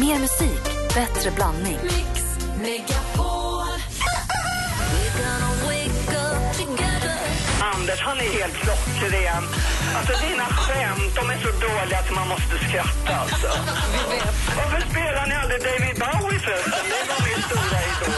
Mer musik, bättre blandning. Mix Megapol. Anders, han är helt klockren. Alltså dina skämt, de är så dåliga att man måste skratta alltså. Varför spelar ni aldrig David Bowie förresten? Det var min stora idol.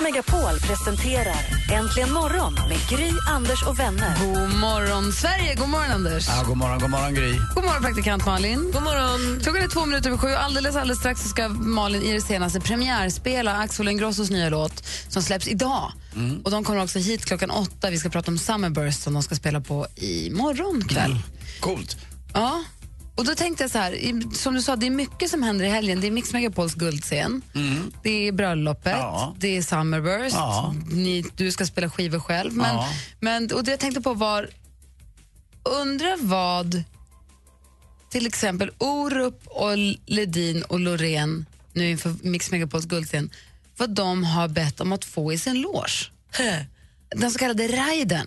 Mix Megapol presenterar Äntligen morgon med Gry, Anders och vänner. God morgon, Sverige! God morgon, Anders. Ja, god morgon, god morgon Gry. God morgon, praktikant Malin. God morgon. Klockan är två minuter över sju. Alldeles, alldeles strax så ska Malin i det senaste premiärspela Axel Ingrossos nya låt som släpps idag. Mm. Och De kommer också hit klockan åtta. Vi ska prata om Summerburst som de ska spela på imorgon kväll. Mm. Coolt. Ja. Och då tänkte jag så här, som du sa, det är mycket som händer i helgen. Det är Mix Megapols guldscen, det är bröllopet, Mm. Ja. det är Summerburst, Ja. Ni, du ska spela skivor själv. Men, Ja. men, och det jag tänkte på var, undra vad till exempel Orup, och Ledin och Loreen nu inför Mix Megapols guldscen, vad de har bett om att få i sin loge. Den så kallade riden.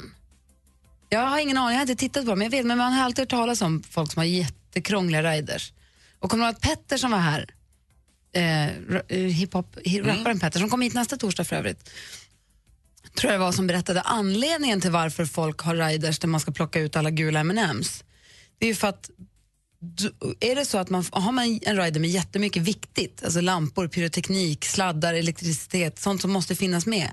Jag har ingen aning, jag har inte tittat på det, men jag vet, men man har alltid hört talas om folk som har jättekrångliga riders. Och kommer du ihåg att Petter som var här, eh, eh, hiphop, hi- rapparen Petter som kom hit nästa torsdag för övrigt, tror jag det var som berättade anledningen till varför folk har riders där man ska plocka ut alla gula M&M's. Det är ju för att är det så att man har man en rider med jättemycket viktigt, alltså lampor, pyroteknik, sladdar, elektricitet, sånt som måste finnas med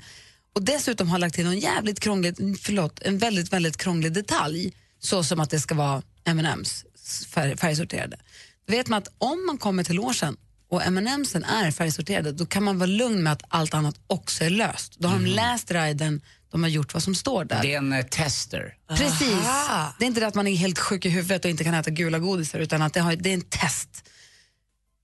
och dessutom har lagt till en jävligt krånglig, förlåt, en väldigt, väldigt krånglig detalj så som att det ska vara M&M's färg, färgsorterade. Då vet man att om man kommer till logen och M&M'sen är färgsorterade då kan man vara lugn med att allt annat också är löst. Då har de läst ridern, de har gjort vad som står där. Det är en eh, tester. Precis. Det är inte det att man är helt sjuk i huvudet och inte kan äta gula godisar utan att det, har, det är en test.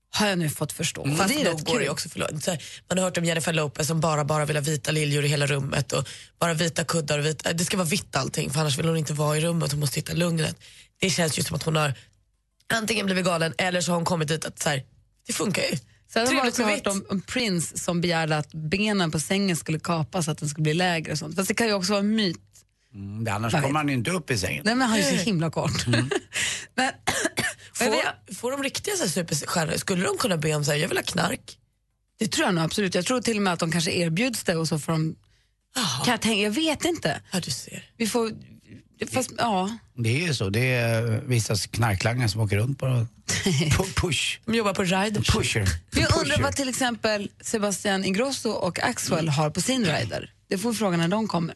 Har jag nu fått förstå. Mm. Fast det är då rätt går det kul. också för långt. Så här, Man har hört om Jennifer Lopez som bara, bara vill ha vita liljor i hela rummet och bara vita kuddar och vita, det ska vara vitt allting för annars vill hon inte vara i rummet, hon måste hitta lugnet. Det känns ju som att hon har antingen blivit galen eller så har hon kommit dit att så här, det funkar ju. Sen har man också hört om, om Prince som begärde att benen på sängen skulle kapas så att den skulle bli lägre. Och sånt. Fast det kan ju också vara en myt. Mm, det- annars kommer han ju inte upp i sängen. Nej, men han är så himla kort. Mm. men, Får, får de riktiga så här superstjärnor, skulle de kunna be om så här, jag vill ha knark? det tror jag nog absolut. Jag tror till och med att de kanske erbjuds det och så får de... Kan jag, tänka, jag vet inte. Ja, du ser. Vi får... Fast, ja. Det är ju så. Det är vissa knarklangar som åker runt på pu- push. De jobbar på Riders. Pusher. Jag undrar vad till exempel Sebastian Ingrosso och Axwell har på sin rider. Det får vi fråga när de kommer.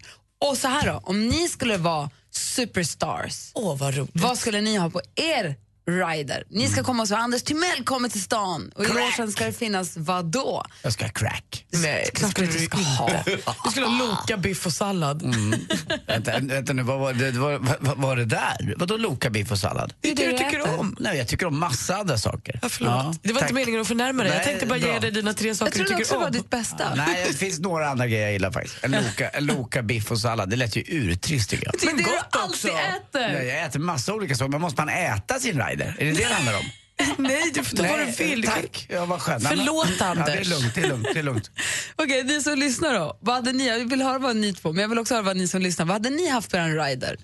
Och så här då, om ni skulle vara superstars, Åh, vad roligt. vad skulle ni ha på er rider? Ni ska komma och säga Anders Timell kommer till stan och i logen ska det finnas vad då? Jag ska ha crack. Nej, det Klart du skulle inte du ska ha. Du skulle ha Loka, biff och sallad. vänta, vänta nu, vad var det, vad, vad, vad var det där? Vadå Loka biff och sallad? Det är det du du tycker om. Nej, jag tycker om massa andra saker. Ja, förlåt. det var tack. inte meningen att förnärma dig. Jag tänkte bara ge dig dina tre Jag saker tror du det också tycker var om. ditt bästa. Nej, det finns några andra grejer jag gillar faktiskt. En Loka, en Loka biff och sallad, det lät ju urtrist tycker jag. Det är Men det gott du också. alltid äter. Nej, jag äter massa olika saker, men måste man äta sin rider? Är det det det handlar om? Nej, du ta vad du vill. Tack, ja, vad skönt. Förlåt, Ja, det är Anders. lugnt, det är lugnt. Det är lugnt. Okej, ni som lyssnar då. Vad hade ni, jag vill höra vad ni två, men jag vill också höra vad ni som lyssnar, vad hade ni haft på en rider?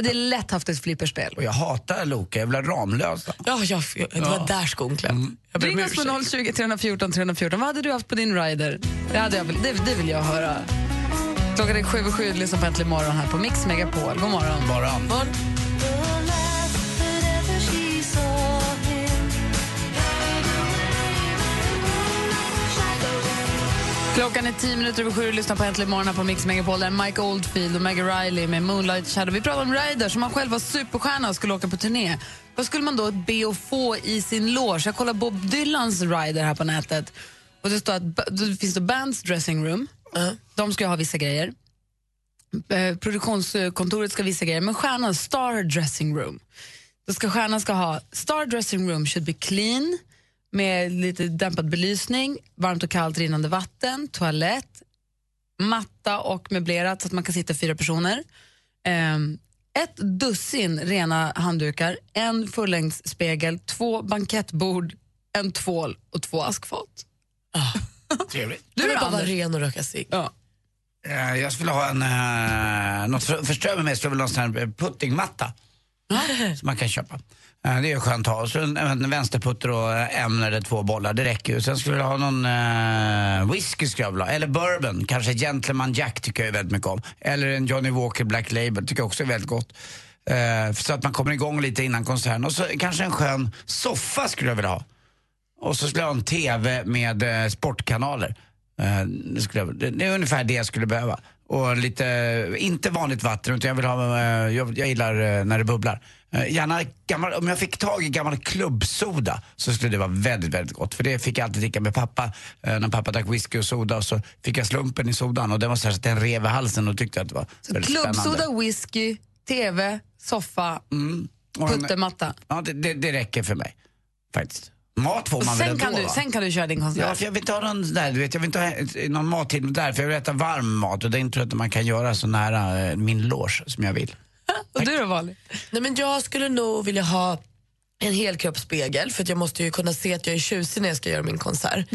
Det är lätt haft ett flipperspel. Och jag hatar Loka, jag vill ha Ramlösa. Ja, jag, jag, det var där skon. Jag om Ring oss på ursäkt. 020 314 314. Vad hade du haft på din rider? Det, hade jag, det, det vill jag höra. Klockan är sju och sju, lyssna på Äntligen morgon här på Mix Megapol. God morgon. Bara. Klockan är tio minuter över sju och lyssnar på Äntligen morgon på Mix Megapol. Där är Mike Oldfield och Maggie Riley med Moonlight Shadow. Vi pratar om rider som man själv var superstjärna och skulle åka på turné. Vad skulle man då be att få i sin loge? Jag kollar Bob Dylans rider här på nätet. Och det står att det finns då Bands Dressing Room. De ska ju ha vissa grejer. Eh, produktionskontoret ska ha vissa grejer. Men stjärnan, Star Dressing Room. Då ska stjärnan ska ha Star Dressing Room should be clean med lite dämpad belysning, varmt och kallt rinnande vatten, toalett, matta och möblerat så att man kan sitta fyra personer. Ehm, ett dussin rena handdukar, en fullängdsspegel, två bankettbord, en tvål och två askfat. Trevligt. Du vill bara vara ren och röka cigg. Ja. Eh, Jag skulle ha en, uh, något för, förströmmar mig, skulle jag vilja ha en sån här eh, puttingmatta som man kan köpa. Eh, det är skönt att ha. Så en, vänsterputter och eh, en eller två bollar, det räcker ju. Sen skulle jag vilja ha någon eh, whisky skulle jag vilja ha. Eller bourbon, kanske Gentleman Jack tycker jag väldigt mycket om. Eller en Johnny Walker Black Label, tycker jag också är väldigt gott. Eh, så att man kommer igång lite innan konserten. Och så kanske en skön soffa skulle jag vilja ha. Och så skulle jag ha en TV med eh, sportkanaler. Eh, det, skulle jag, det, det är ungefär det jag skulle behöva. Och lite, inte vanligt vatten utan jag vill ha, eh, jag, jag gillar eh, när det bubblar. Eh, gärna gammal, om jag fick tag i gammal klubbsoda så skulle det vara väldigt, väldigt gott. För det fick jag alltid dricka med pappa. När pappa drack whisky och soda och så fick jag slumpen i sodan och den var så så att den rev i halsen och tyckte att det var väldigt Klubbsoda, spännande. whisky, TV, soffa, en- puttermatta. Ja, det, det, det räcker för mig. Faktiskt. Mat får man väl sen ändå kan, du, va? sen kan du köra din Ja, konsert. för jag vill inte ha någon där, du vet, jag vill inte ha ett- någon mattid där för jag vill äta varm mat och det är inte att man kan göra så nära eh, min loge som jag vill. Och du då Vanlig? Nej, men jag skulle nog vilja ha en helkroppsspegel för att jag måste ju kunna se att jag är tjusig när jag ska göra min konsert.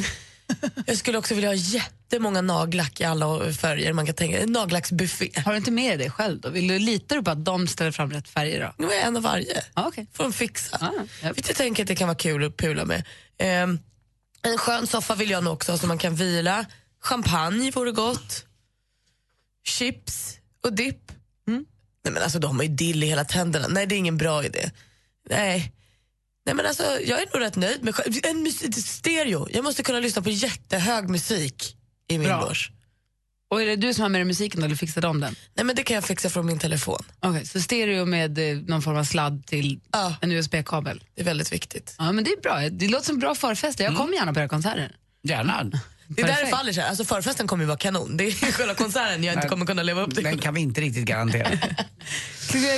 jag skulle också vilja ha jättemånga nagellack i alla färger man kan tänka En nagellacksbuffé. Har du inte med dig det själv då? Vill du, litar du på att de ställer fram rätt färger då? En av varje. Ah, okay. Får de fixa. Ah. Vet, jag tänker att det kan vara kul att pula med. Ehm, en skön soffa vill jag nog också så man kan vila. Champagne vore gott. Chips och dipp. Mm. Nej men alltså de har ju dill i hela tänderna. Nej det är ingen bra idé. Nej. Nej men alltså jag är nog rätt nöjd med själv- en mus- stereo. Jag måste kunna lyssna på jättehög musik i min Bra. loge. Och är det du som har med dig musiken då, eller fixade de den? Nej men det kan jag fixa från min telefon. Okej, så stereo med eh, någon form av sladd till Ja. en USB-kabel. Det är väldigt viktigt. Ja, men det är bra. Det låter som bra förfest. Jag kommer gärna på era konserter. Gärna. Det är där det faller. Alltså förfesten kommer ju vara kanon. Det är själva konserten jag inte kommer kunna leva upp till. Den kan vi inte riktigt garantera.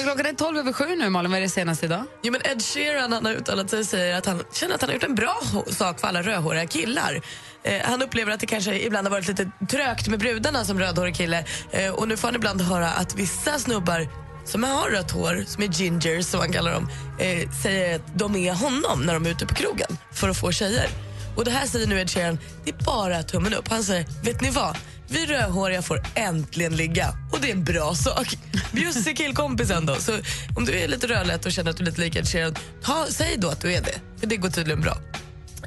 Klockan är 12 över sju nu Malin, vad är det senaste idag? Jo, men Ed Sheeran han har uttalat sig och säger att han känner att han har gjort en bra sak för alla rödhåriga killar. Eh, han upplever att det kanske ibland har varit lite trögt med brudarna som rödhårig kille. Eh, och nu får han ibland höra att vissa snubbar som har rött hår, som är gingers som man kallar dem, eh, säger att de är honom när de är ute på krogen för att få tjejer. Och det här säger nu Ed Sheeran, det är bara tummen upp. Han säger, vet ni vad? Vi rödhåriga får äntligen ligga och det är en bra sak. Bjussig killkompisen då. Så om du är lite rödlätt och känner att du är lite lik Ed Sheeran, ta, säg då att du är det. För det går tydligen bra.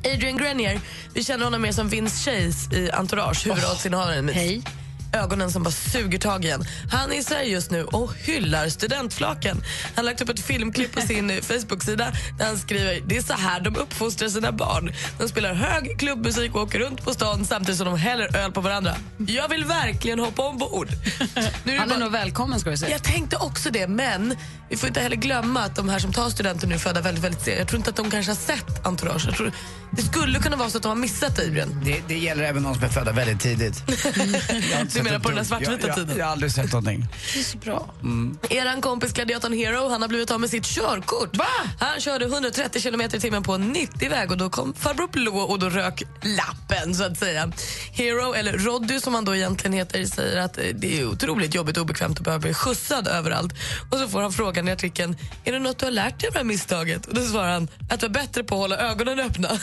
Adrian Grenier, vi känner honom mer som Vince Chase i Entourage, huvudrollsinnehavaren. Hej. Ögonen som bara suger tag i en. Han är i Sverige just nu och hyllar studentflaken. Han har lagt upp ett filmklipp på sin Facebook-sida där han skriver det är så här de uppfostrar sina barn. De spelar hög klubbmusik och åker runt på stan samtidigt som de häller öl på varandra. Jag vill verkligen hoppa ombord. Nu är Han är bara- nog välkommen ska du säga. jag tänkte också det, men vi får inte heller glömma att de här som tar studenten nu är födda väldigt, väldigt sent. Jag tror inte att de kanske har sett Entourage. Jag tror, det skulle kunna vara så att de har missat Adrian. Det, det gäller även de som är födda väldigt tidigt. Du sett menar på den svartvita jag, tiden? Jag, jag har aldrig sett någonting. Det är så bra. Eran kompis gladiatorn Hero han har blivit av med sitt körkort. Va? Han körde 130 km i timmen på en 90-väg och då kom farbror Blå och då rök lappen så att säga. Hero, eller Roddy som han då egentligen heter, säger att eh, det är otroligt jobbigt och obekvämt att behöva bli skjutsad överallt. Och så får han frågan i artikeln, är det något du har lärt dig av det här misstaget? Och då svarar han att vara bättre på att hålla ögonen öppna.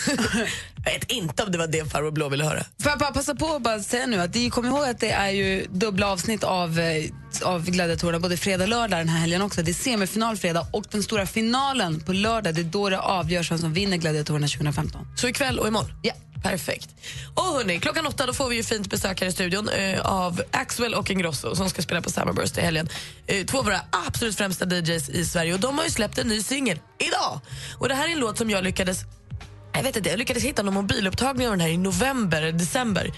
Jag vet inte om det var det farbror Blå ville höra. Får jag bara passa på att bara säga nu att det, kom ihåg att det är ju dubbla avsnitt av, eh, av gladiatorerna både fredag och lördag den här helgen också. Det är semifinal fredag och den stora finalen på lördag. Det är då det avgörs vem som vinner gladiatorerna 2015. Så ikväll och imorgon? Ja. Perfekt. Och hörni, klockan åtta då får vi ju fint besök här i studion eh, av Axwell och Ingrosso som ska spela på Summerburst i helgen. Eh, två av våra absolut främsta DJs i Sverige och de har ju släppt en ny singel idag. Och det här är en låt som jag lyckades jag vet inte, jag lyckades hitta någon mobilupptagning av den här i november, december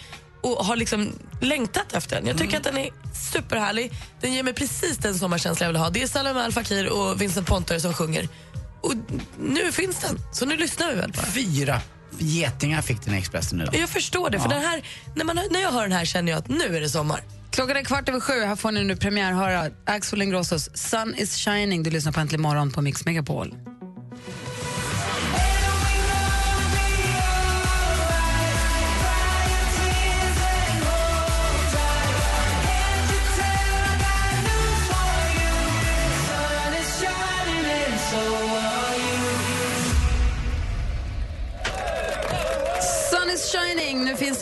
och har liksom längtat efter den. Jag tycker att den är superhärlig. Den ger mig precis den sommarkänsla jag vill ha. Det är Salem Al Fakir och Vincent Pontare som sjunger. Och nu finns den, så nu lyssnar vi väl bara. Fyra getingar fick den i Expressen idag. Jag förstår det, för den här, när, man, när jag hör den här känner jag att nu är det sommar. Klockan är kvart över sju. Här får ni nu premiärhöra Axel Ingrossos Sun is shining. Du lyssnar på Äntligen morgon på Mix Megapol.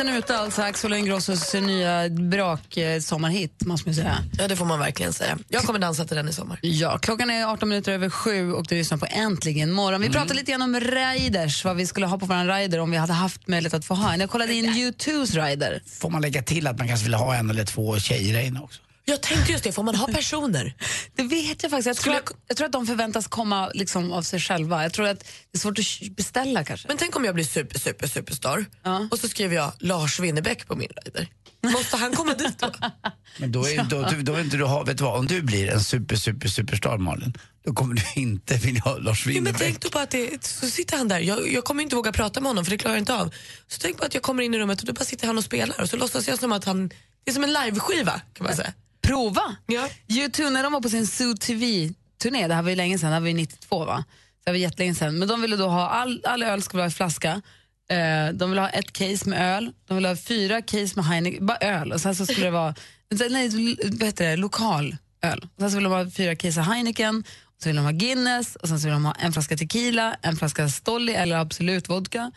Den ute alltså. Axel Ingrossos nya brak eh, sommarhit, måste man säga. Ja, det får man verkligen säga. Jag kommer dansa till den i sommar. Ja, klockan är 18 minuter över sju och du lyssnar på Äntligen morgon. Vi pratade lite grann om riders, vad vi skulle ha på vår rider om vi hade haft möjlighet att få ha en. Jag kollade in U2s rider. Får man lägga till att man kanske vill ha en eller två tjejer inne också? Jag tänkte just det, får man ha personer? Det vet jag faktiskt. Jag tror, Skulle att, jag tror att de förväntas komma liksom av sig själva. Jag tror att det är svårt att beställa kanske. Men tänk om jag blir super, super, superstar Ja. och så skriver jag Lars Winnerbäck på min rider. Måste han komma dit då? Men då är, då, då, då är inte du ha, vet du vad, om du blir en super, super, superstar Malin, då kommer du inte vilja ha Lars Jo, men Winnerbäck. tänk då på att det, så sitter han där, jag, jag kommer inte våga prata med honom för det klarar jag inte av. Så tänk på att jag kommer in i rummet och då bara sitter han och spelar och så låtsas jag som att han, det är som en liveskiva kan man säga. Prova! Ja. U2 när de var på sin Zoo TV-turné, det här var ju länge sedan, det här var ju 92 va? Så det var jättelänge sedan. Men de ville då ha, all, all öl skulle vara i flaska. Eh, de ville ha ett case med öl, de ville ha fyra case med Heineken, bara öl. Och sen så skulle det vara, nej, vad heter det, lokal öl. Och sen så ville de ha fyra case av Heineken, och så ville de ha Guinness, och sen så ville de ha en flaska tequila, en flaska Stolly eller Absolut vodka,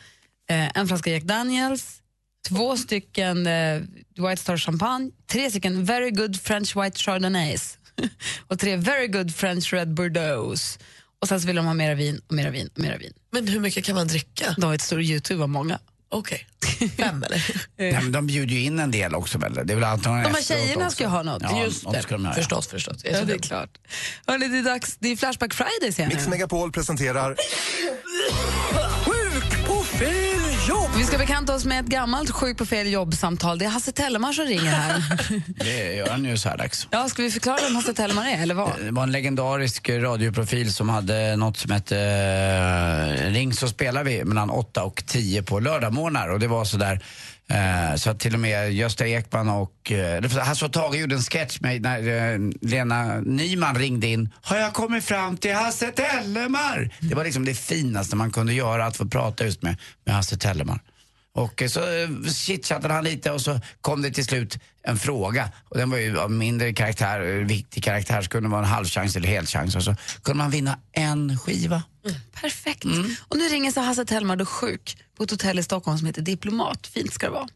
eh, en flaska Jack Daniels, två stycken eh, White Star champagne, tre stycken Very Good French White Chardonnays och tre Very Good French Red Bordeaux. Och sen så vill de ha mera vin och mera vin och mera vin. Men hur mycket kan man dricka? De har ett stort Youtube av många. Okej, fem eller? Nej, men de bjuder ju in en del också väl? Det är väl antagligen De här tjejerna också. ska ju ha något. Ja, Just något det. ska de ha, ja. Förstås, förstås. Ja, det är dum. klart. Hörrni, det är dags. Det är Flashback Friday ser jag Mix. Megapol presenterar ska bekanta oss med ett gammalt sjuk på fel jobb-samtal. Det är Hasse Tellemar som ringer här. Det gör han ju så här dags. ja, ska vi förklara vem Hasse Tellemar är, eller vad? Det var en legendarisk radioprofil som hade något som hette uh, Ring så spelar vi mellan 8 och 10 på lördagmorgnar och det var sådär eh, så att till och med Gösta Ekman och uh, Hasse och Tage gjorde en sketch med när eh, Lena Nyman ringde in. Har jag kommit fram till Hasse Tellemar? Det var liksom det finaste man kunde göra att få prata just med, med Hasse Tellemar. Och eh, så eh, chitchattade han lite och så kom det till slut en fråga. Och den var ju av mindre karaktär, eh, viktig karaktär, så kunde det vara en halvchans eller helchans. Och så kunde man vinna en skiva. Perfekt. Och nu ringer så Hasse Tellemar då sjuk på ett hotell i Stockholm som heter Diplomat. Fint ska det vara.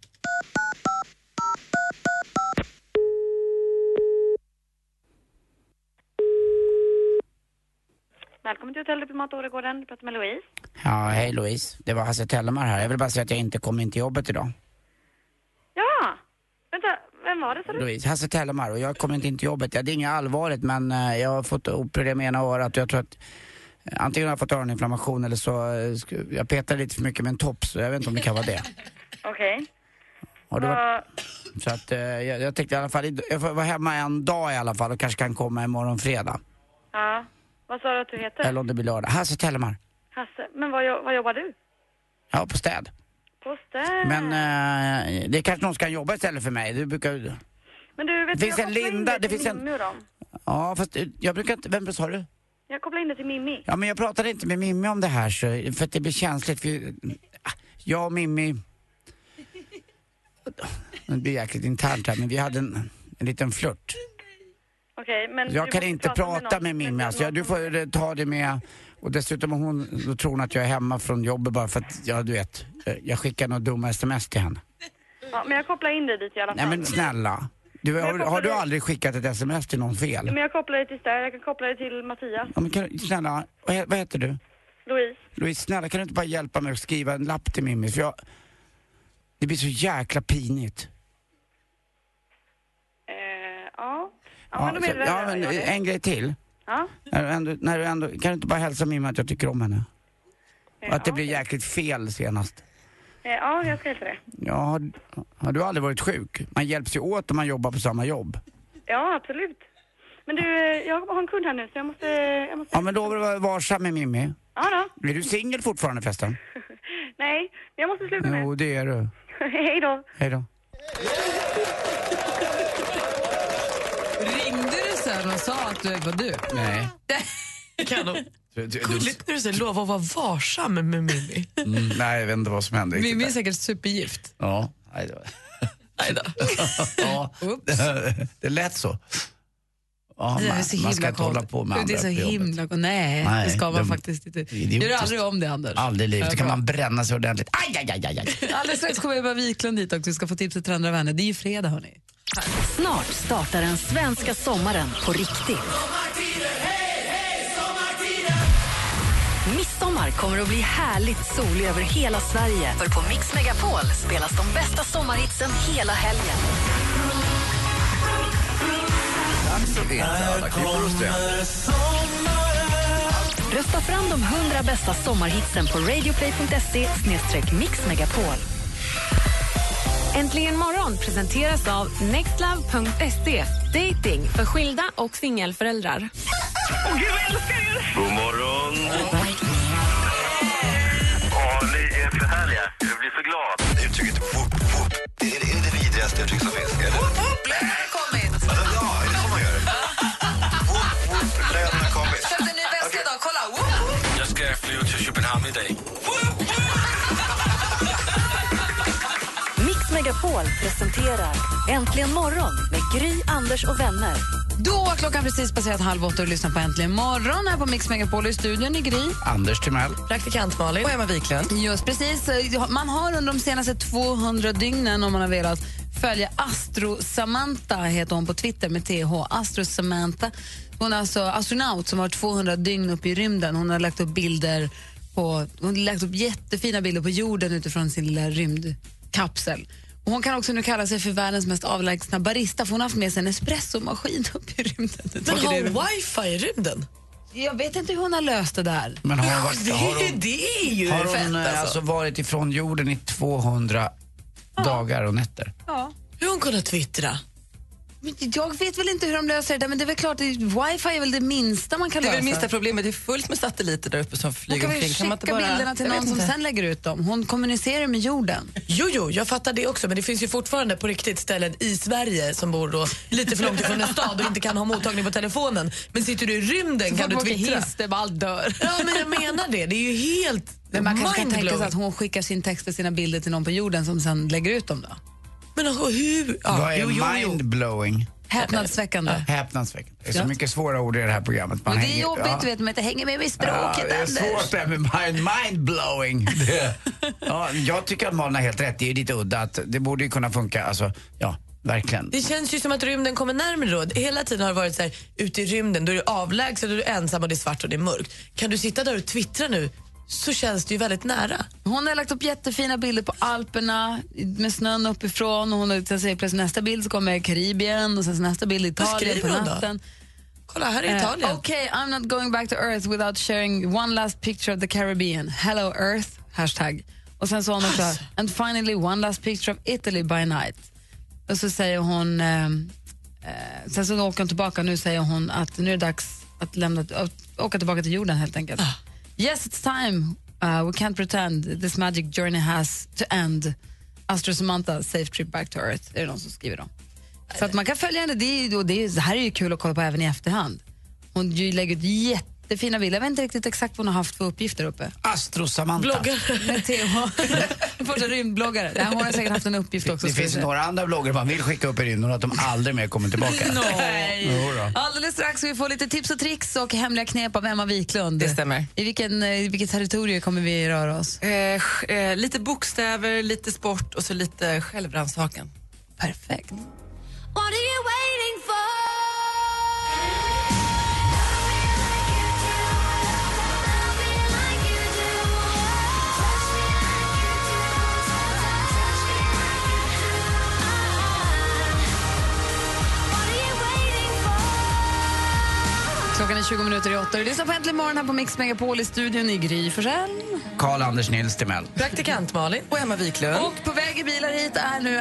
Välkommen till Hotell Diplomat Åregården. Du pratar med Louise. Ja, hej Louise. Det var Hasse Tellemar här. Jag vill bara säga att jag inte kom in till jobbet idag. Ja! Vänta, vem var det sa du? Louise, Hasse Tellemar och jag kommer inte in till jobbet. Ja, det är inget allvarligt men eh, jag har fått problem med ena örat och jag tror att eh, antingen har jag fått öroninflammation eller så eh, jag petar lite för mycket med en tops så jag vet inte om det kan vara det. Okej. Du varit, Vad- så att jag, jag tänkte i alla fall, jag får vara hemma en dag i alla fall och kanske kan komma imorgon fredag. Ja. Vad sa du att du heter? Eller om det blir lördag. Hasse Tellemar. Hasse. Men vad, vad jobbar du? Ja, på städ. På städ. Men eh, det är kanske någon som kan jobba istället för mig. Du brukar Men du, vet det finns en Linda, det finns en-. Ja, fast eh, jag brukar inte, vem sa du? Jag kopplar in dig till Mimmi. Ja, men jag pratade inte med Mimmi om det här så, för att det blir känsligt. För, ah, jag och Mimmi... Det blir jäkligt internt här, men vi hade en, en liten flört. Okej, men Jag kan inte prata någon- med Mimmi. Alltså, du får eh, ta det med... Och dessutom hon, då tror hon att jag är hemma från jobbet bara för att, ja du vet, eh, jag skickar några dumma sms till henne. Ja, men jag kopplar in dig dit i alla fall. Nej men snälla. Du, har, har du aldrig skickat ett sms till någon fel? Men jag kopplar dig till Städ. Jag kan koppla dig till Mattias. Ja, men kan, snälla, vad, vad heter du? Louise. Louise, snälla kan du inte bara hjälpa mig att skriva en lapp till Mimmi? För jag... Det blir så jäkla pinigt. Eh, ja. Ja, men så- ja, men en grej till. Ja. När du ändå, när du ändå, kan du inte bara hälsa Mimmi att jag tycker om henne? Och att det Ja, blir jäkligt fel senast. Ja, jag ska hälsa det. Ja, har, har du aldrig varit sjuk? Man hjälps ju åt om man jobbar på samma jobb. Ja, absolut. Men du, jag har en kund här nu så jag måste... Jag måste... Ja, men då får du vara varsam med Mimmi. Ja, då. Är du singel fortfarande förresten? Nej, jag måste sluta nu. Jo, det är du. Hej då. Hej då. Ringde och sa att du var du? Nej. Kan Gulligt när du säger lova att vara varsam med Mimmi. mm, nej, jag vet inte vad som hände Mimmi är säkert supergift. Ja, nej, det var... Nej då. ja, det, det lät så. Ja, Det är man, så man ska inte hålla på med andra Det är så himla Nej, Nej, det ska man de- faktiskt inte. idiotiskt. Gör aldrig om det, Anders. Aldrig i livet. Då kan man bränna sig ordentligt. Aj, aj, aj, aj. Alldeles strax kommer Ebba Wiklund hit också. Vi ska få tipset till andra vänner. Det är ju fredag, hörni. Snart startar den svenska sommaren på riktigt. Midsommar kommer att bli härligt solig över hela Sverige. För på Mix Megapol spelas de bästa sommarhitsen hela helgen. Rösta fram de 100 bästa sommarhitsen på radioplay.se mixmegapol. Äntligen morgon presenteras av nextlove.se. Dating för skilda och singelföräldrar. Åh gud, jag älskar er! God morgon! Ja, ni är för härliga. Jag blir så glad. Uttrycket whoop whoop, är det, är det det vidrigaste uttryck som finns? Är det? Whoop whoop, lönen har kommit! Ja, är det så man gör? Whoop whoop, lönen har kommit. Köpte en ny väska idag, kolla! Woop! Megapol presenterar Äntligen morgon med Gry, Anders och vänner. Då har klockan precis passerat halv åtta och lyssnar på Äntligen morgon här på Mix Megapol i studion i Gry. Anders Timell. Praktikant Malin. Och Emma Wiklund. Just precis. Man har under de senaste 200 dygnen, om man har velat, följa Astro Samantha, heter hon på Twitter med TH. Astro Samantha. Hon är alltså astronaut som har 200 dygn uppe i rymden. Hon har lagt upp bilder på, hon har lagt upp jättefina bilder på jorden utifrån sin lilla rymdkapsel. Och hon kan också nu kalla sig för världens mest avlägsna barista för hon har haft med sig en espressomaskin upp i rymden. Men har hon wifi i rymden? Jag vet inte hur hon har löst det där. Men har hon, varit, Det, har hon, det är ju har fett hon eh, alltså. alltså varit ifrån jorden i 200 dagar och nätter? Ja. Hur har hon kunnat twittra? Men Jag vet väl inte hur de löser det där, men det är väl klart, wifi är väl det minsta man kan Det är lösa. väl minsta problemet. Det är fullt med satelliter där uppe som hon flyger kan väl omkring. skicka man inte bara- bilderna till någon som inte. sen lägger ut dem. Hon kommunicerar med jorden. Jo, jo, jag fattar det också, men det finns ju fortfarande på riktigt ställen i Sverige som bor då lite för långt ifrån en stad och inte kan ha mottagning på telefonen. Men sitter du i rymden kan du twittra. hiss, det bara allt dör. Ja, men jag menar det. Det är ju helt Men man kanske kan tänka sig att hon skickar sin text och sina bilder till någon på jorden som sen lägger ut dem då. Men alltså, hur? Ja, Vad är jo, jo, jo. mindblowing? Häpnadsväckande. Häpnadsväckande. Det är så Ja. mycket svåra ord i det här programmet. Man det är hänger- jobbigt, ja. vet, man inte hänger med i Ja, språket, det är svårt det här med mind, mindblowing. Ja, jag tycker att Malin har helt rätt. Det är lite udda. Att det borde ju kunna funka. Alltså, ja, verkligen. Det känns ju som att rymden kommer närmare då. Hela tiden har det varit så här, ute i rymden, då är du avlägset, då är du ensam och det är svart och det är mörkt. Kan du sitta där och twittra nu så känns det ju väldigt nära. Hon har lagt upp jättefina bilder på Alperna med snön uppifrån. Och hon har, sen säger plötsligt nästa bild så kommer Karibien och sen nästa bild Italien på hon då? natten. Kolla, här är Eh, Italien. okay, I'm not going back to Earth without sharing one last picture of the Caribbean. Hello Earth, hashtag. Och sen sa hon också, Alltså. and finally one last picture of Italy by night. Och så säger hon, eh, eh, sen så åker hon tillbaka, nu säger hon att nu är det dags att lämna, att åka tillbaka till jorden helt enkelt. Ah. Yes, it's time. Uh, we can't pretend this magic journey has to end. Astro Samantha, safe trip back to Earth, är det någon som skriver då. Så att man kan följa henne, det, är, det, är, det här är ju kul att kolla på även i efterhand. Hon lägger ut jättefina bilder, jag vet inte riktigt exakt vad hon har haft för uppgifter uppe. Astro Samantha. Bloggar. Med TH. Första rymdbloggare. Det här hon har säkert haft en uppgift också. Det finns några andra bloggar man vill skicka upp i rymden och att de aldrig mer kommer tillbaka. Jo då. Alldeles strax ska vi få lite tips och tricks och hemliga knep av Emma Wiklund. Det stämmer. I vilken, eh, i vilket territorium kommer vi röra oss? Eh, eh, lite bokstäver, lite sport och så lite självrannsakan. Perfekt. What are you waiting for? Klockan är 20 minuter i åtta. Du lyssnar på Äntligen morgon här på Mix Megapol i studion i Gry Forssell. Karl-Anders Nils Timell. Praktikant Malin. Och Emma Wiklund. Och på väg i bilar hit är nu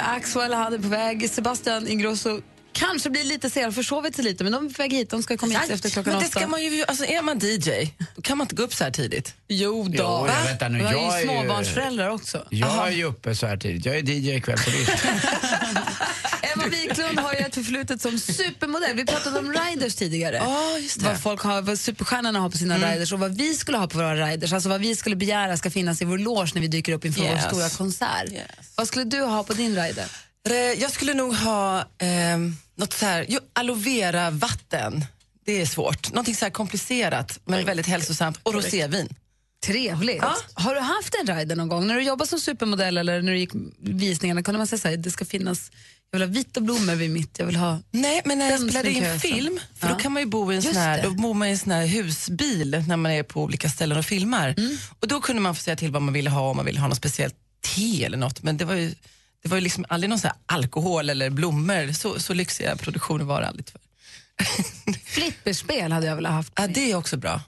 han är på väg. Sebastian Ingrosso kanske blir lite sen, försovit sig lite, men de är på väg hit. De ska komma hit efter klockan men det åtta. ska man ju, alltså är man DJ, då kan man inte gå upp så här tidigt. Jo då. Jo, jag vänta nu, jag är ju småbarnsföräldrar också. Jag är ju uppe så här tidigt. Jag är DJ ikväll på Rish. Emma Wiklund har ju ett förflutet som supermodell. Vi pratade om riders tidigare. Ja, just det. Vad folk har, vad superstjärnorna har på sina riders och vad vi skulle ha på våra riders. Alltså vad vi skulle begära ska finnas i vår loge när vi dyker upp inför Yes. vår stora konsert. Yes. Vad skulle du ha på din rider? Eh, Jag skulle nog ha eh, något så här, jo, aloe vera vatten. Det är svårt. Någonting så här komplicerat men väldigt hälsosamt. Och rosévin. Trevligt. Har du haft en rider någon gång? När du jobbade som supermodell eller när du gick visningarna, kunde man säga så här, det ska finnas, jag vill ha vita blommor vid mitt, jag vill ha Nej, men när jag spelade in film, för Ja. då kan man ju bo i en Just sån här, det. då bor man i en sån här husbil när man är på olika ställen och filmar. Mm. Och då kunde man få säga till vad man ville ha, om man ville ha något speciellt te eller något. Men det var ju, det var ju liksom aldrig någon alkohol eller blommor. Så, så lyxiga produktioner var det aldrig tyvärr. Flipperspel hade jag velat haft. Ja, det är också bra.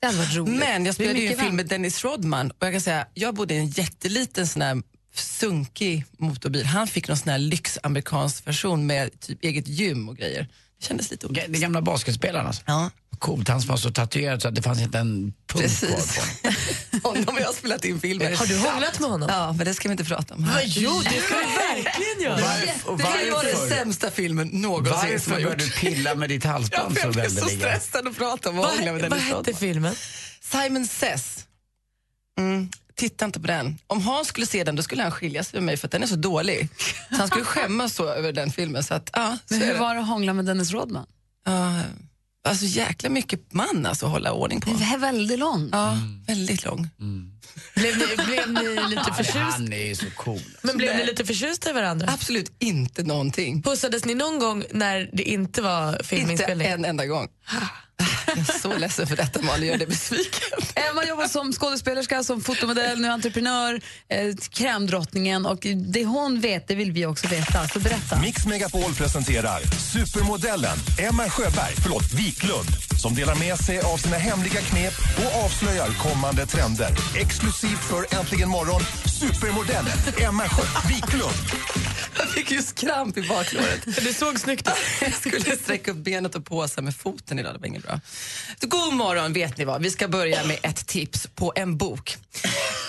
Det hade varit roligt. Men jag spelade ju en film med Dennis Rodman och jag kan säga, jag bodde i en jätteliten sån här sunkig motorbil. Han fick någon sån här lyxamerikansk version med typ eget gym och grejer. Det kändes lite Det är gamla basketspelaren alltså? Ja. Coolt, han som var så tatuerad så att det fanns inte en punkt Precis. kvar på honom. honom jag har spelat in filmer. Har du hånglat med honom? Ja, men det ska vi inte prata om här. Men jo, det ska vi verkligen göra. Varför- Det vara den sämsta filmen någonsin som Varför har bör gjorts. du pilla med ditt halsband så Jag blir så stressad att prata om att hångla med vad hette filmen? Simon Says. Mm, titta inte på den. Om Hans skulle se den då skulle han skilja sig med mig för att den är så dålig. Så han skulle skämmas så över den filmen. Så att, ja, så Men hur det. var det att hångla med Dennis Rodman? Ja, alltså jäkla mycket man alltså att hålla ordning på. Den är väldigt lång. Ja, väldigt lång. Blev ni, blev ni lite förtjust? han är så cool. Men blev ni lite förtjusta i varandra? Absolut inte någonting. Pussades ni någon gång när det inte var Inte filminspelning? en enda gång. Jag är så ledsen för detta Malin, gör dig besviken. Emma jobbar som skådespelerska, som fotomodell, nu entreprenör, eh, krämdrottningen och det hon vet det vill vi också veta. Så berätta. Mix Megapol presenterar supermodellen Emma Sjöberg, förlåt, Wiklund som delar med sig av sina hemliga knep och avslöjar kommande trender. Exklusivt för Äntligen morgon, supermodellen Emma Sjö Wiklund. Jag fick just kramp i baklåret. Det såg snyggt ut. Jag skulle sträcka upp benet och påsa med foten idag, det var inget bra. God morgon, vet ni vad? Vi ska börja med ett tips på en bok.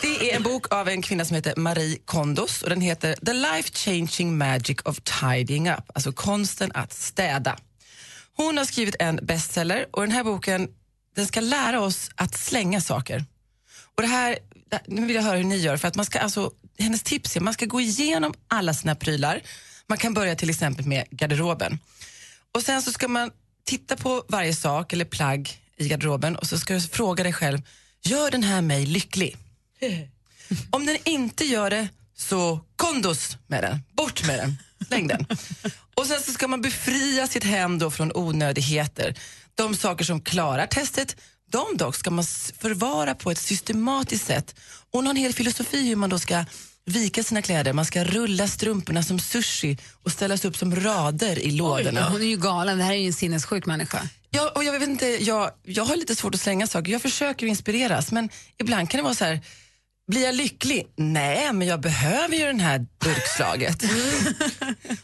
Det är en bok av en kvinna som heter Marie Kondos och den heter The Life Changing Magic of Tidying Up, alltså konsten att städa. Hon har skrivit en bestseller och den här boken den ska lära oss att slänga saker. Och det här, nu vill jag höra hur ni gör, för att man ska alltså, hennes tips är att man ska gå igenom alla sina prylar. Man kan börja till exempel med garderoben. Och sen så ska man titta på varje sak eller plagg i garderoben och så ska du fråga dig själv, gör den här mig lycklig? Om den inte gör det, så kondos med den. Bort med den. Släng den. Och sen så ska man befria sitt hem då från onödigheter. De saker som klarar testet, de dock ska man förvara på ett systematiskt sätt. Och hon har en hel filosofi hur man då ska vika sina kläder. Man ska rulla strumporna som sushi och ställas upp som rader i lådorna. Hon är ju galen, det här är ju en sinnessjuk människa. Ja, och jag, vet inte, jag, jag har lite svårt att slänga saker. Jag försöker inspireras, men ibland kan det vara så här, blir jag lycklig? Nej, men jag behöver ju den här durkslaget.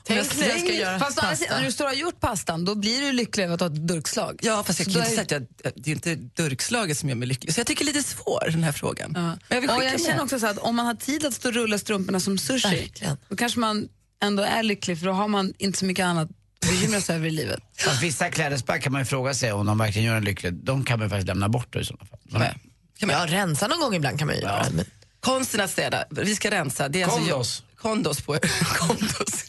Tänk när jag ska göra Fast pasta. när du står och har gjort pastan, då blir du lycklig över att ha ett durkslag. Ja, fast jag Så kan inte är- säga att jag, det är inte durkslaget som gör mig lycklig. Så jag tycker det är lite svår, den här frågan. Ja. Men jag vill och jag med. känner också så att om man har tid att stå och rulla strumporna som sushi, Verkligen. då kanske man ändå är lycklig för då har man inte så mycket annat att bekymra sig över i livet. Fast vissa klädesplagg kan man ju fråga sig om de verkligen gör en lycklig. De kan man ju faktiskt lämna bort då i sådana fall. Nej. Kan man- Ja, rensa någon gång ibland kan man ju göra. Men Konsten att städa. Vi ska rensa. Det är Kondos. Alltså, kondos på kondos.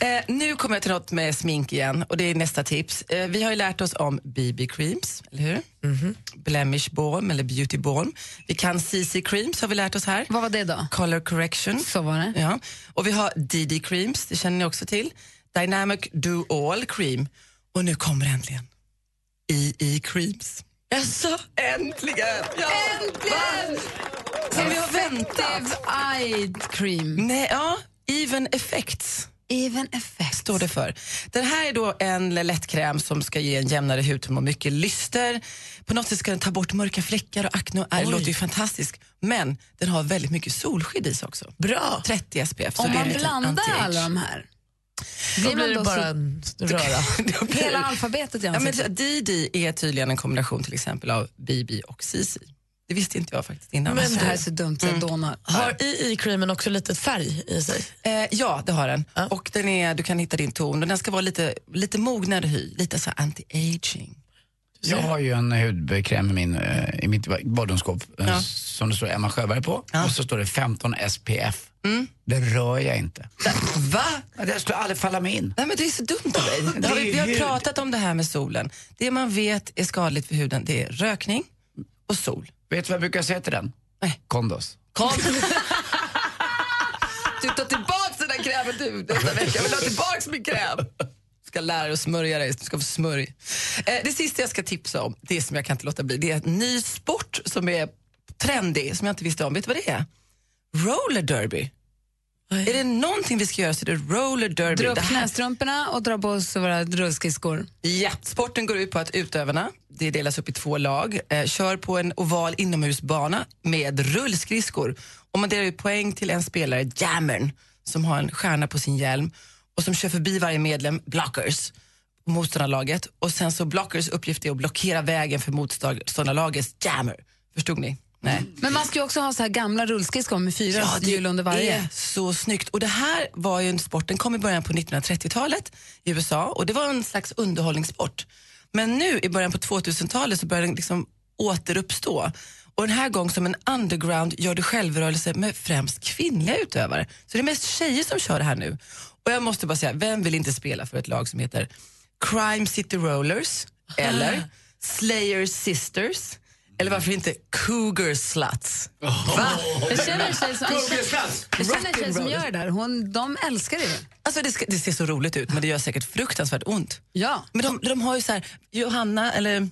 Eh, nu kommer jag till något med smink igen och det är nästa tips. Eh, vi har ju lärt oss om BB creams, eller hur? Blemish balm eller beauty balm. Vi kan CC creams har vi lärt oss här. Vad var det då? Color correction. Så var det. Ja. Och vi har DD creams, det känner ni också till. Dynamic do all cream. Och nu kommer det äntligen. EE creams. Jaså? Äntligen! Ja. Äntligen! Som vi har väntat. Effective eye cream. Nej, ja, even effects. Even effect. står det för. Den här är då en lättkräm som ska ge en jämnare hudton och mycket lyster. På något sätt ska den ta bort mörka fläckar och akne och ärr. Låter ju fantastiskt. Men den har väldigt mycket solskydd i sig också. Bra. 30 SPF. Om man blandar alla de här, blir man blir det då bara en röra. Då blir hela alfabetet i Ja, men ansiktet? DD är tydligen en kombination till exempel av BB och CC. Det visste inte jag faktiskt innan. Men det här är så dumt så jag dånar. Har EE-creamen också lite färg i sig? Eh, ja, det har den. Ja. Och den är, du kan hitta din ton och den ska vara lite, lite mognare hy, lite så anti-aging. Jag har ju en hudkräm i, min, eh, i mitt badrumsskåp eh, Ja. som det står Emma Sjöberg på och så står det 15 SPF. Mm. Det rör jag inte. Va? Det skulle aldrig falla mig in. Nej, men det är så dumt av dig. Är vi, vi har pratat om det här med solen. Det man vet är skadligt för huden det är rökning och sol. Vet du vad jag brukar säga till den? Nej. Kondos. Kom. Du tar tillbaks den där krämen du nästa vecka. Jag vill ha tillbaks min kräm. Ska lära dig att smörja dig, du ska få smörj. Eh, det sista jag ska tipsa om, det som jag kan inte låta bli, det är en ny sport som är trendig, som jag inte visste om. Vet du vad det är? Roller derby. Är det någonting vi ska göra så är det roller derby. Dra upp knästrumporna och dra på oss våra rullskridskor. Ja, sporten går ut på att utövarna, det delas upp i två lag, eh, kör på en oval inomhusbana med rullskridskor. Och man delar ut poäng till en spelare, jammern, som har en stjärna på sin hjälm och som kör förbi varje medlem, blockers, motståndarlaget. Och sen så blockers uppgift är att blockera vägen för motståndarlagets jammer. Förstod ni? Nej. Men man ska ju också ha så här gamla rullskridskor med fyra Ja, det hjul under varje. är så snyggt. Och det här var ju en sport, den kom i början på 1930-talet i USA och det var en slags underhållningssport. Men nu i början på 2000-talet så börjar den liksom återuppstå. Och den här gången som en underground gör det självrörelse med främst kvinnliga utövare. Så det är mest tjejer som kör det här nu. Och jag måste bara säga, vem vill inte spela för ett lag som heter Crime City Rollers eller Slayer Sisters eller varför inte Cougar Sluts? Va? Jag känner en tjej som, jag känner en tjej som gör det där. Hon, de älskar det. Alltså det, ska, det ser så roligt ut men det gör säkert fruktansvärt ont. Ja. Men de, de har ju så här, Johanna, eller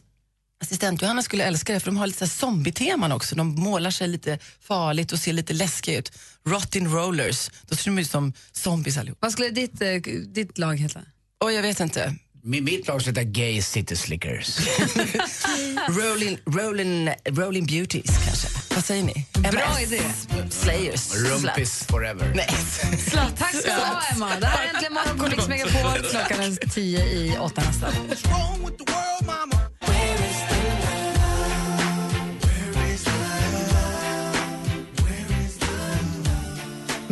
assistent Johanna skulle älska det för de har lite zombie-teman också. De målar sig lite farligt och ser lite läskiga ut. Rotting rollers, då ser de ut som zombies allihop. Vad skulle ditt, eh, ditt lag heta? Och jag vet inte. Mi- Mitt lag heter Gay City Slickers. rolling, rolling, rolling beauties kanske. Vad säger ni? Bra MS. idé. Slayers. Rumpis Sluts. forever. Nej. Tack ska du ha, Emma. Det här är Äntligen morgon på Mix Megapol. Klockan är tio i åtta nästan.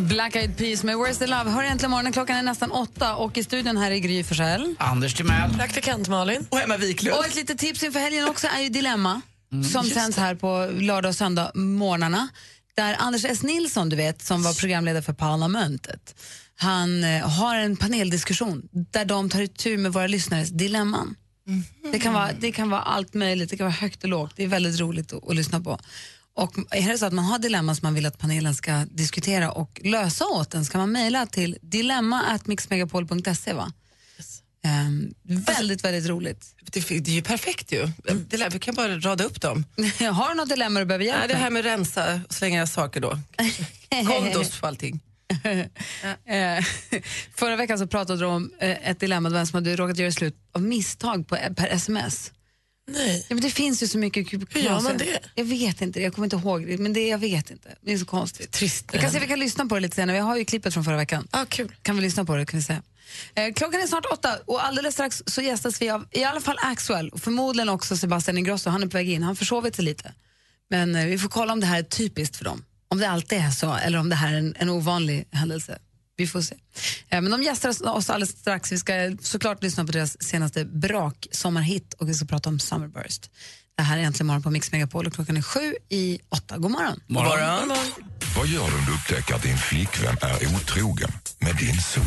Black Eyed Peas med Where's the Love. Hör äntligen morgonen. Klockan är nästan åtta och i studion här är Gry Forssell. Anders Timell. Praktikant Malin. Och Emma Wiklund. Och ett litet tips inför helgen också är ju Dilemma som sänds här på lördag och söndag morgnarna. Där Anders S. Nilsson, du vet, som var programledare för Parlamentet, han eh, har en paneldiskussion där de tar itu med våra lyssnares dilemman. Det, kan vara, det kan vara allt möjligt, det kan vara högt och lågt. Det är väldigt roligt att, att lyssna på. Och är det så att man har dilemman som man vill att panelen ska diskutera och lösa åt en ska man mejla till dilemma.mixmegapol.se. Va? Ehm, väldigt, väldigt roligt. Det, det är ju perfekt ju. Lär, vi kan bara rada upp dem. har du något dilemma du behöver hjälp Nej, det här med rensa och slänga saker då. Kondos för allting. Eh, Förra veckan så pratade du om eh, ett dilemma, en som hade råkat göra slut av misstag på, per sms. Nej. Ja, men det finns ju så mycket Hur gör man det? Jag vet inte, jag kommer inte ihåg det, men det, jag vet inte. Det är så konstigt. Trist. Vi kan se vi kan lyssna på det lite senare. Vi har ju klippet från förra veckan. Ah, kul. Kan vi lyssna på det kan vi säga. Eh, klockan är snart åtta och alldeles strax så gästas vi av i alla fall Axwell och förmodligen också Sebastian Ingrosso. Han är på väg in, han försovit sig lite. Men eh, vi får kolla om det här är typiskt för dem. Om det alltid är så eller om det här är en, en ovanlig händelse. Vi får se. Eh, men de gästar oss- alldeles strax. Vi ska såklart lyssna på deras senaste brak sommarhit och vi ska prata om Summerburst. Det här är Äntligen morgon på Mix Megapol och klockan är sju i åtta. God morgon. Morgon. Vad gör du om du upptäcker att din flickvän är otrogen med din son?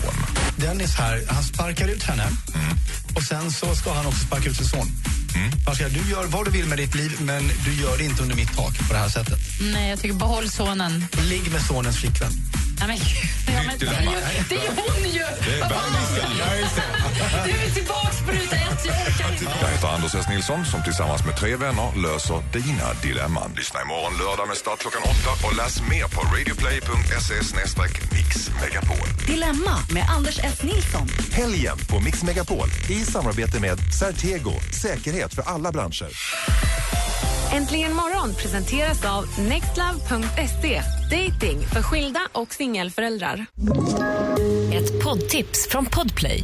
Dennis här, han sparkar ut henne och sen så ska han också sparka ut sin son. Säger, du gör vad du vill med ditt liv men du gör det inte under mitt tak på det här sättet. Nej, jag tycker behåll sonen. Ligg med sonens flickvän. Nej, men, ja, men, det, är ju, det är ju hon ju! Fan? Du är tillbaks Jag heter Anders S. Nilsson som tillsammans med tre vänner löser dina dilemman. Lyssna imorgon lördag med start klockan åtta och läs mer på radioplay.se mixmegapol. Dilemma med Anders S. Nilsson. Helgen på Mix Megapol i samarbete med Certego, säkerhet för alla branscher. Äntligen morgon presenteras av nextlove.se. Dating för skilda och singelföräldrar. Ett poddtips från Podplay.